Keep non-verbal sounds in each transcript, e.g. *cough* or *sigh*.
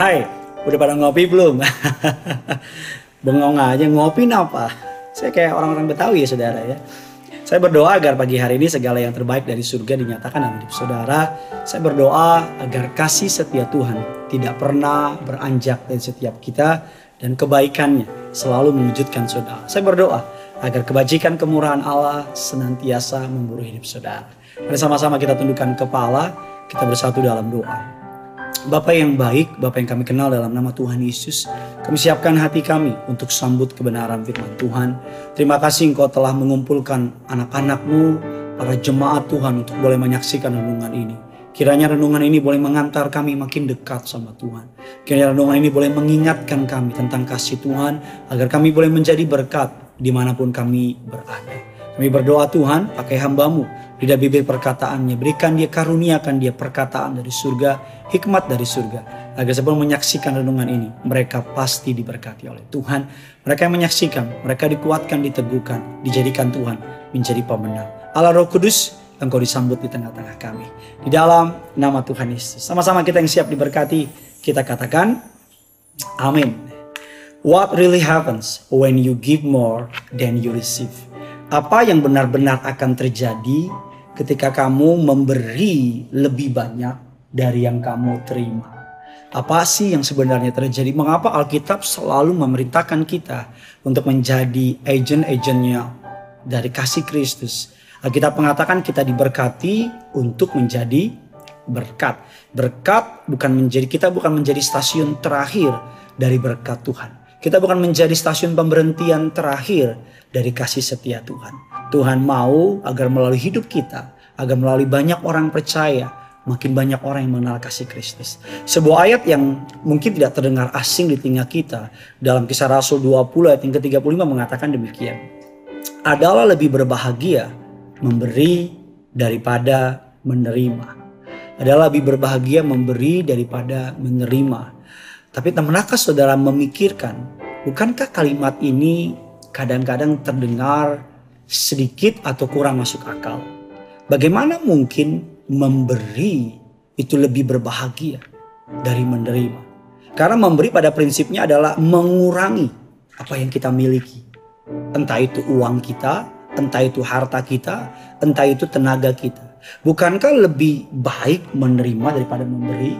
Hai, udah pada ngopi belum? *laughs* Bengong aja, ngopi apa? Saya kayak orang-orang Betawi ya saudara ya. Saya berdoa agar pagi hari ini segala yang terbaik dari surga dinyatakan dalam hidup saudara. Saya berdoa agar kasih setia Tuhan tidak pernah beranjak dari setiap kita dan kebaikannya selalu mewujudkan saudara. Saya berdoa agar kebajikan kemurahan Allah senantiasa memburu hidup saudara. Mari sama-sama kita tundukkan kepala, kita bersatu dalam doa. Bapak yang baik, Bapak yang kami kenal dalam nama Tuhan Yesus, kami siapkan hati kami untuk sambut kebenaran firman Tuhan. Terima kasih Engkau telah mengumpulkan anak-anakmu, para jemaat Tuhan untuk boleh menyaksikan renungan ini. Kiranya renungan ini boleh mengantar kami makin dekat sama Tuhan. Kiranya renungan ini boleh mengingatkan kami tentang kasih Tuhan, agar kami boleh menjadi berkat di mana pun kami berada. Kami berdoa Tuhan, pakai hambamu, lidah bibir perkataannya, berikan dia karuniakan dia perkataan dari surga, hikmat dari surga. Agar sebelum menyaksikan renungan ini, mereka pasti diberkati oleh Tuhan. Mereka yang menyaksikan, mereka dikuatkan, diteguhkan, dijadikan Tuhan menjadi pemenang. Allah Roh Kudus, Engkau disambut di tengah-tengah kami. Di dalam nama Tuhan Yesus. Sama-sama kita yang siap diberkati, kita katakan, Amin. What really happens when you give more than you receive? Apa yang benar-benar akan terjadi ketika kamu memberi lebih banyak dari yang kamu terima? Apa sih yang sebenarnya terjadi? Mengapa Alkitab selalu memerintahkan kita untuk menjadi agent-agentnya dari kasih Kristus? Alkitab mengatakan kita diberkati untuk menjadi berkat. Berkat bukan menjadi kita bukan menjadi stasiun terakhir dari berkat Tuhan. Kita bukan menjadi stasiun pemberhentian terakhir dari kasih setia Tuhan. Tuhan mau agar melalui hidup kita, agar melalui banyak orang percaya, makin banyak orang yang mengenal kasih Kristus. Sebuah ayat yang mungkin tidak terdengar asing di telinga kita dalam kisah Rasul 20 ayat yang ke-35 mengatakan demikian. Adalah lebih berbahagia memberi daripada menerima. Adalah lebih berbahagia memberi daripada menerima. Tapi temanakah saudara memikirkan, bukankah kalimat ini kadang-kadang terdengar sedikit atau kurang masuk akal? Bagaimana mungkin memberi itu lebih berbahagia dari menerima? Karena memberi pada prinsipnya adalah mengurangi apa yang kita miliki. Entah itu uang kita, entah itu harta kita, entah itu tenaga kita. Bukankah lebih baik menerima daripada memberi?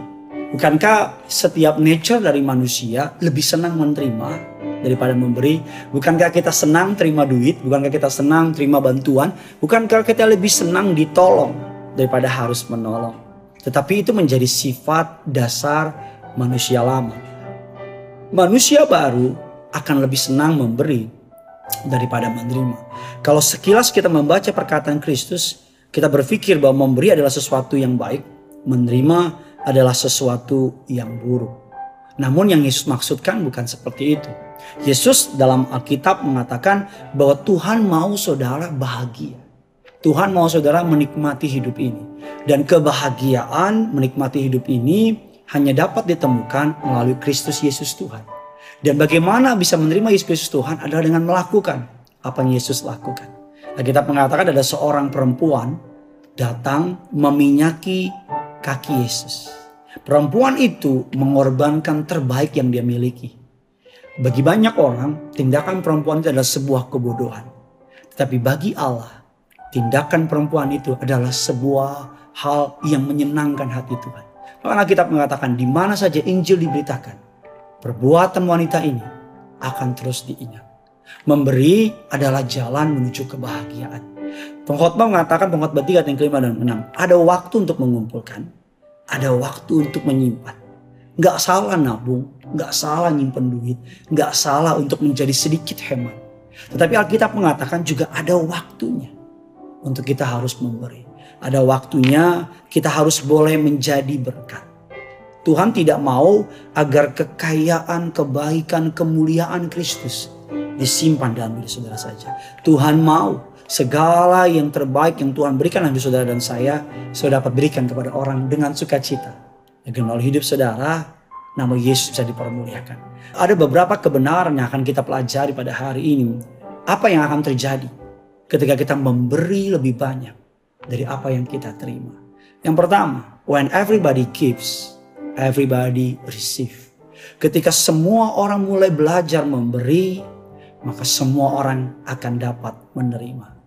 Bukankah setiap nature dari manusia lebih senang menerima daripada memberi? Bukankah kita senang terima duit? Bukankah kita senang terima bantuan? Bukankah kita lebih senang ditolong daripada harus menolong? Tetapi itu menjadi sifat dasar manusia lama. Manusia baru akan lebih senang memberi daripada menerima. Kalau sekilas kita membaca perkataan Kristus, kita berpikir bahwa memberi adalah sesuatu yang baik, menerima adalah sesuatu yang buruk. Namun yang Yesus maksudkan bukan seperti itu. Yesus dalam Alkitab mengatakan bahwa Tuhan mau saudara bahagia. Tuhan mau saudara menikmati hidup ini. Dan kebahagiaan menikmati hidup ini hanya dapat ditemukan melalui Kristus Yesus Tuhan. Dan bagaimana bisa menerima Yesus Kristus Tuhan adalah dengan melakukan apa yang Yesus lakukan. Alkitab mengatakan ada seorang perempuan datang meminyaki kaki Yesus. Perempuan itu mengorbankan terbaik yang dia miliki. Bagi banyak orang, tindakan perempuan itu adalah sebuah kebodohan. Tetapi bagi Allah, tindakan perempuan itu adalah sebuah hal yang menyenangkan hati Tuhan. Maka kita mengatakan di mana saja Injil diberitakan, perbuatan wanita ini akan terus diingat. Memberi adalah jalan menuju kebahagiaan. Pengkhotbah mengatakan pengkhotbah 3 yang kelima dan enam. Ada waktu untuk mengumpulkan. Ada waktu untuk menyimpan. Gak salah nabung. Gak salah nyimpen duit. Gak salah untuk menjadi sedikit hemat. Tetapi Alkitab mengatakan juga ada waktunya. Untuk kita harus memberi. Ada waktunya kita harus boleh menjadi berkat. Tuhan tidak mau agar kekayaan, kebaikan, kemuliaan Kristus disimpan dalam diri saudara saja. Tuhan mau segala yang terbaik yang Tuhan berikan bagi saudara dan saya, saudara dapat berikan kepada orang dengan sukacita. Agar melalui hidup saudara, nama Yesus bisa dipermuliakan. Ada beberapa kebenaran yang akan kita pelajari pada hari ini. Apa yang akan terjadi ketika kita memberi lebih banyak dari apa yang kita terima. Yang pertama, when everybody gives, everybody receive. Ketika semua orang mulai belajar memberi, maka semua orang akan dapat menerima.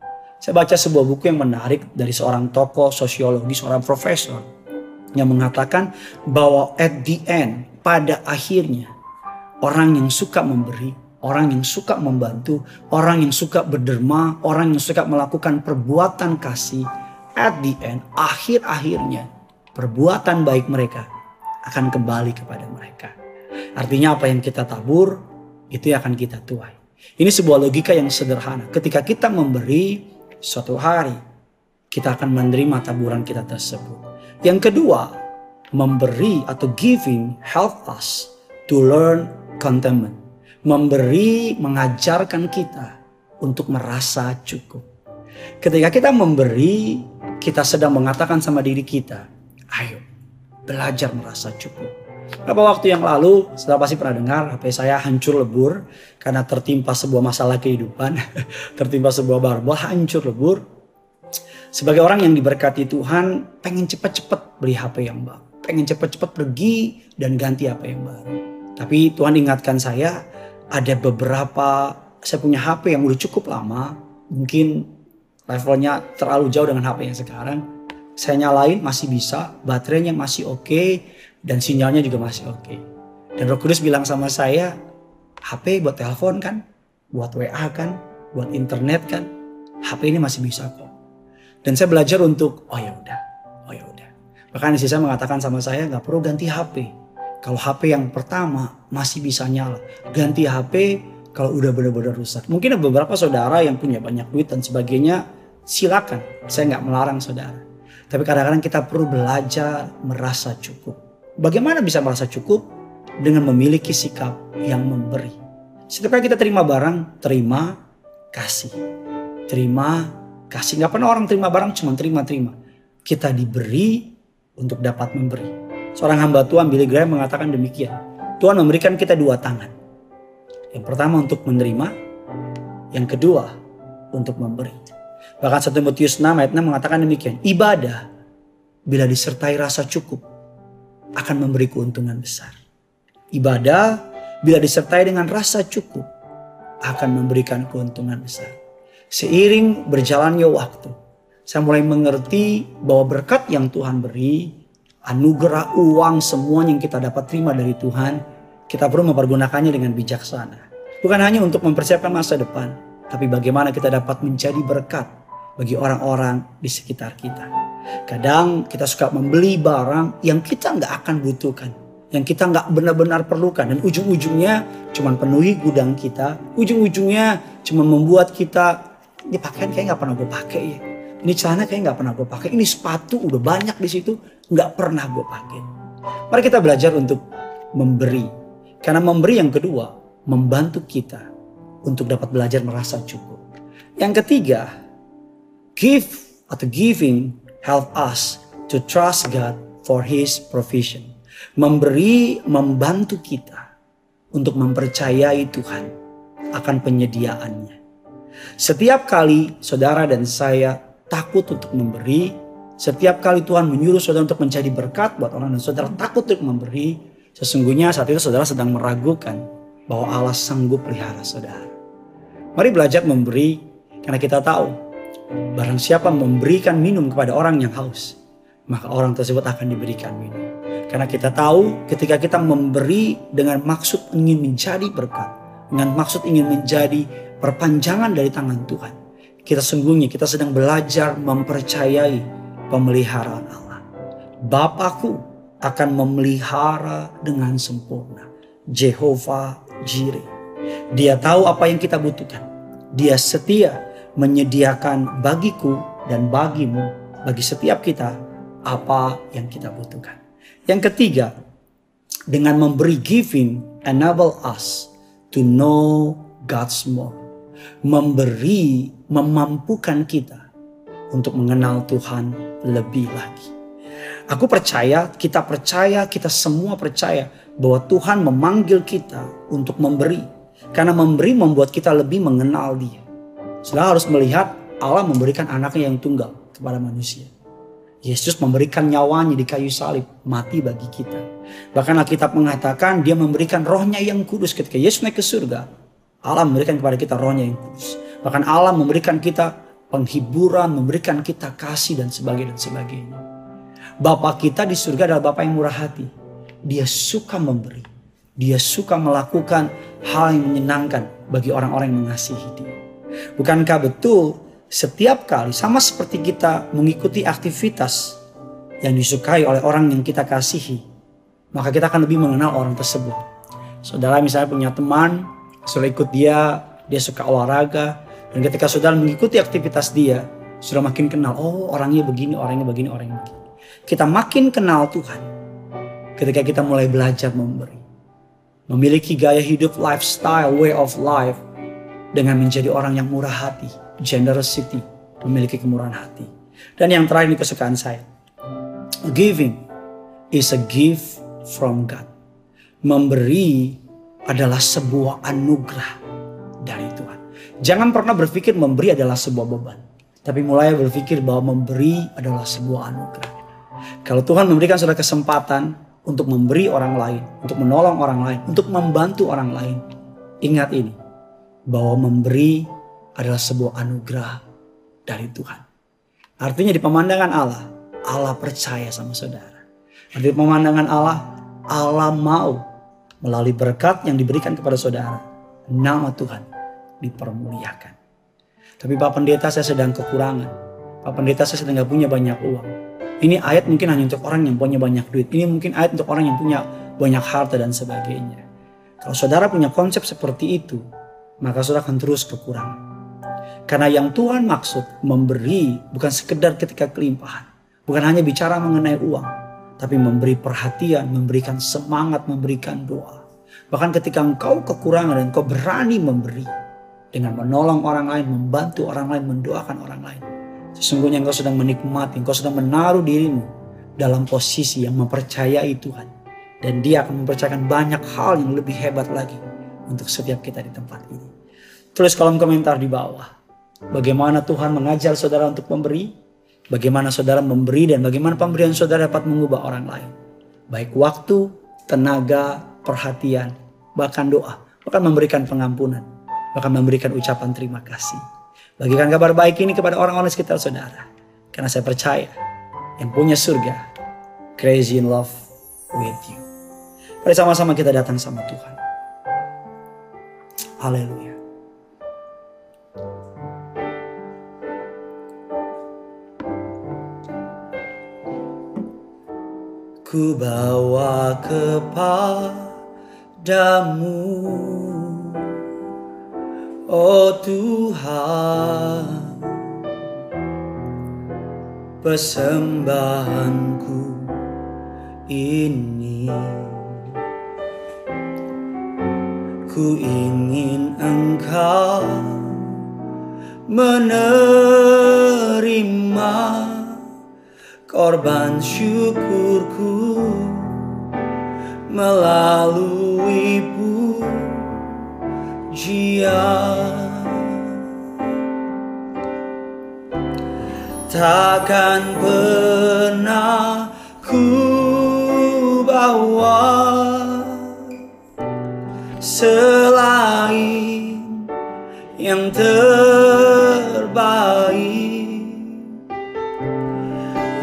Saya baca sebuah buku yang menarik dari seorang tokoh sosiologi, seorang profesor yang mengatakan bahwa at the end, pada akhirnya orang yang suka memberi, orang yang suka membantu, orang yang suka berderma, orang yang suka melakukan perbuatan kasih, at the end, akhir-akhirnya perbuatan baik mereka akan kembali kepada mereka. Artinya apa yang kita tabur itu yang akan kita tuai. Ini sebuah logika yang sederhana. Ketika kita memberi suatu hari kita akan menerima taburan kita tersebut. Yang kedua, memberi atau giving help us to learn contentment. Memberi mengajarkan kita untuk merasa cukup. Ketika kita memberi, kita sedang mengatakan sama diri kita, ayo belajar merasa cukup. Beberapa waktu yang lalu, sudah pasti pernah dengar HP saya hancur lebur karena tertimpa sebuah masalah kehidupan, *laughs* tertimpa sebuah barbel, hancur lebur. Sebagai orang yang diberkati Tuhan, pengen cepat-cepat beli HP yang baru. Pengen cepat-cepat pergi dan ganti HP yang baru. Tapi Tuhan ingatkan saya, ada beberapa, saya punya HP yang udah cukup lama. Mungkin levelnya terlalu jauh dengan HP yang sekarang. Saya nyalain masih bisa, baterainya masih oke, okay, dan sinyalnya juga masih oke. Okay. Dan Roh Kudus bilang sama saya, HP buat telepon kan, buat WA kan, buat internet kan, HP ini masih bisa kok. Dan saya belajar untuk, oh ya udah, oh ya udah. Bahkan istri saya mengatakan sama saya nggak perlu ganti HP. Kalau HP yang pertama masih bisa nyala, ganti HP kalau udah benar-benar rusak. Mungkin ada beberapa saudara yang punya banyak duit dan sebagainya, silakan. Saya nggak melarang saudara. Tapi kadang-kadang kita perlu belajar merasa cukup. Bagaimana bisa merasa cukup? Dengan memiliki sikap yang memberi. Setiap kali kita terima barang, terima, kasih. Terima, kasih. Gak pernah orang terima barang cuma terima-terima. Kita diberi untuk dapat memberi. Seorang hamba Tuhan Billy Graham mengatakan demikian. Tuhan memberikan kita dua tangan. Yang pertama untuk menerima, yang kedua untuk memberi. Bahkan 1 Timotius 6 ayat 6 mengatakan demikian. Ibadah bila disertai rasa cukup akan memberi keuntungan besar. Ibadah bila disertai dengan rasa cukup akan memberikan keuntungan besar. Seiring berjalannya waktu, saya mulai mengerti bahwa berkat yang Tuhan beri, anugerah uang semua yang kita dapat terima dari Tuhan, kita perlu mempergunakannya dengan bijaksana. Bukan hanya untuk mempersiapkan masa depan, tapi bagaimana kita dapat menjadi berkat bagi orang-orang di sekitar kita. Kadang kita suka membeli barang yang kita nggak akan butuhkan. Yang kita nggak benar-benar perlukan. Dan ujung-ujungnya cuma penuhi gudang kita. Ujung-ujungnya cuma membuat kita, ini pakaian kayak nggak pernah gue pakai ya. Ini celana kayak nggak pernah gue pakai. Ini sepatu udah banyak di situ nggak pernah gue pakai. Mari kita belajar untuk memberi. Karena memberi yang kedua membantu kita untuk dapat belajar merasa cukup. Yang ketiga, give atau giving help us to trust God for His provision. Memberi, membantu kita untuk mempercayai Tuhan akan penyediaannya. Setiap kali saudara dan saya takut untuk memberi, setiap kali Tuhan menyuruh saudara untuk menjadi berkat buat orang dan saudara takut untuk memberi, sesungguhnya saat itu saudara sedang meragukan bahwa Allah sanggup pelihara saudara. Mari belajar memberi karena kita tahu Barang siapa memberikan minum kepada orang yang haus, maka orang tersebut akan diberikan minum. Karena kita tahu ketika kita memberi dengan maksud ingin menjadi berkat, dengan maksud ingin menjadi perpanjangan dari tangan Tuhan. Kita sungguhnya kita sedang belajar mempercayai pemeliharaan Allah. Bapakku akan memelihara dengan sempurna. Jehovah Jireh. Dia tahu apa yang kita butuhkan. Dia setia menyediakan bagiku dan bagimu, bagi setiap kita, apa yang kita butuhkan. Yang ketiga, dengan memberi giving enable us to know God's more. Memberi memampukan kita untuk mengenal Tuhan lebih lagi. Aku percaya, kita percaya, kita semua percaya bahwa Tuhan memanggil kita untuk memberi. Karena memberi membuat kita lebih mengenal Dia. Saudara harus melihat Allah memberikan anaknya yang tunggal kepada manusia. Yesus memberikan nyawanya di kayu salib, mati bagi kita. Bahkan Alkitab mengatakan dia memberikan rohnya yang kudus ketika Yesus naik ke surga. Allah memberikan kepada kita rohnya yang kudus. Bahkan Allah memberikan kita penghiburan, memberikan kita kasih dan sebagainya dan sebagainya. Bapak kita di surga adalah Bapak yang murah hati. Dia suka memberi. Dia suka melakukan hal yang menyenangkan bagi orang-orang yang mengasihi dia. Bukankah betul setiap kali sama seperti kita mengikuti aktivitas yang disukai oleh orang yang kita kasihi, maka kita akan lebih mengenal orang tersebut. Saudara misalnya punya teman, sudah ikut dia, dia suka olahraga, dan ketika saudara mengikuti aktivitas dia, sudah makin kenal, oh orangnya begini, orangnya begini, orangnya begini. Kita makin kenal Tuhan ketika kita mulai belajar memberi. Memiliki gaya hidup lifestyle, way of life, dengan menjadi orang yang murah hati, generosity, memiliki kemurahan hati. Dan yang terakhir ini kesukaan saya. Giving is a gift from God. Memberi adalah sebuah anugerah dari Tuhan. Jangan pernah berpikir memberi adalah sebuah beban. Tapi mulai berpikir bahwa memberi adalah sebuah anugerah. Kalau Tuhan memberikan saudara kesempatan untuk memberi orang lain, untuk menolong orang lain, untuk membantu orang lain. Ingat ini, bahwa memberi adalah sebuah anugerah dari Tuhan. Artinya di pemandangan Allah, Allah percaya sama saudara. Di pemandangan Allah, Allah mau melalui berkat yang diberikan kepada saudara, nama Tuhan dipermuliakan. Tapi Pak Pendeta saya sedang kekurangan. Pak Pendeta saya sedang gak punya banyak uang. Ini ayat mungkin hanya untuk orang yang punya banyak duit. Ini mungkin ayat untuk orang yang punya banyak harta dan sebagainya. Kalau saudara punya konsep seperti itu, maka saudara akan terus kekurangan. Karena yang Tuhan maksud memberi bukan sekedar ketika kelimpahan. Bukan hanya bicara mengenai uang. Tapi memberi perhatian, memberikan semangat, memberikan doa. Bahkan ketika engkau kekurangan dan engkau berani memberi. Dengan menolong orang lain, membantu orang lain, mendoakan orang lain. Sesungguhnya engkau sedang menikmati, engkau sedang menaruh dirimu dalam posisi yang mempercayai Tuhan. Dan dia akan mempercayakan banyak hal yang lebih hebat lagi untuk setiap kita di tempat ini. Tulis kolom komentar di bawah. Bagaimana Tuhan mengajar saudara untuk memberi, bagaimana saudara memberi dan bagaimana pemberian saudara dapat mengubah orang lain. Baik waktu, tenaga, perhatian, bahkan doa, bahkan memberikan pengampunan, bahkan memberikan ucapan terima kasih. Bagikan kabar baik ini kepada orang-orang sekitar saudara. Karena saya percaya yang punya surga, crazy in love with you. Mari sama-sama kita datang sama Tuhan. Haleluya. ku bawa kepadamu Oh Tuhan Persembahanku ini Ku ingin engkau menerima korban syukurku melalui pujian. Takkan pernah ku bawa selain yang terbaik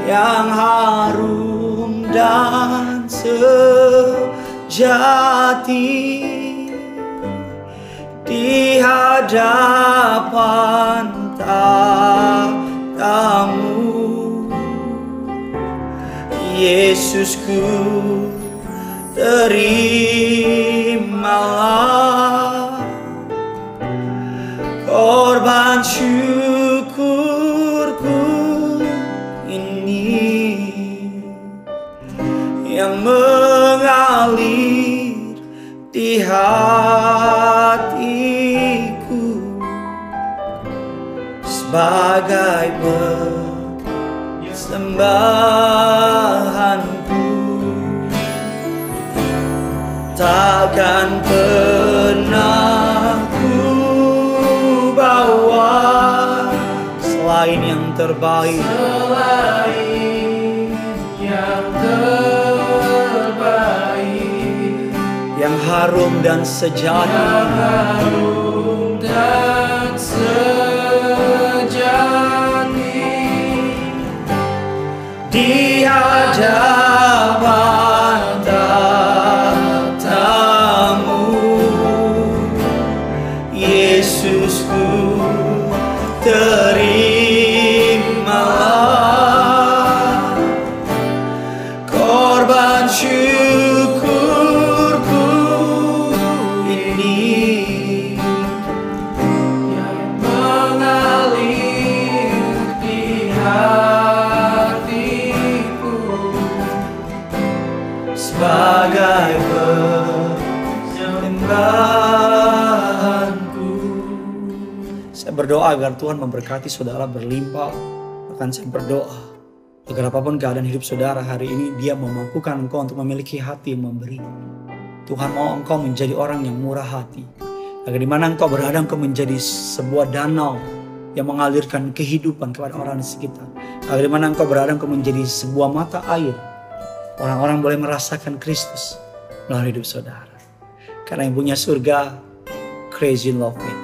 yang harum dan sejati di hadapan tamu Yesusku terimalah korban syukurku yang mengalir di hatiku sebagai persembahanku takkan pernah ku bawa selain yang terbaik. Selain yang terbaik. Yang harum dan sejati. Yang harum dan sejati. Di hadapan agar Tuhan memberkati saudara berlimpah. Bahkan saya berdoa agar apa pun keadaan hidup saudara hari ini, dia memampukan engkau untuk memiliki hati yang memberi. Tuhan mau engkau menjadi orang yang murah hati. Agar di mana engkau berada, engkau menjadi sebuah danau yang mengalirkan kehidupan kepada orang di sekitar. Agar di mana engkau berada, engkau menjadi sebuah mata air Orang-orang boleh merasakan Kristus melalui hidup saudara. Karena yang punya surga, crazy love it.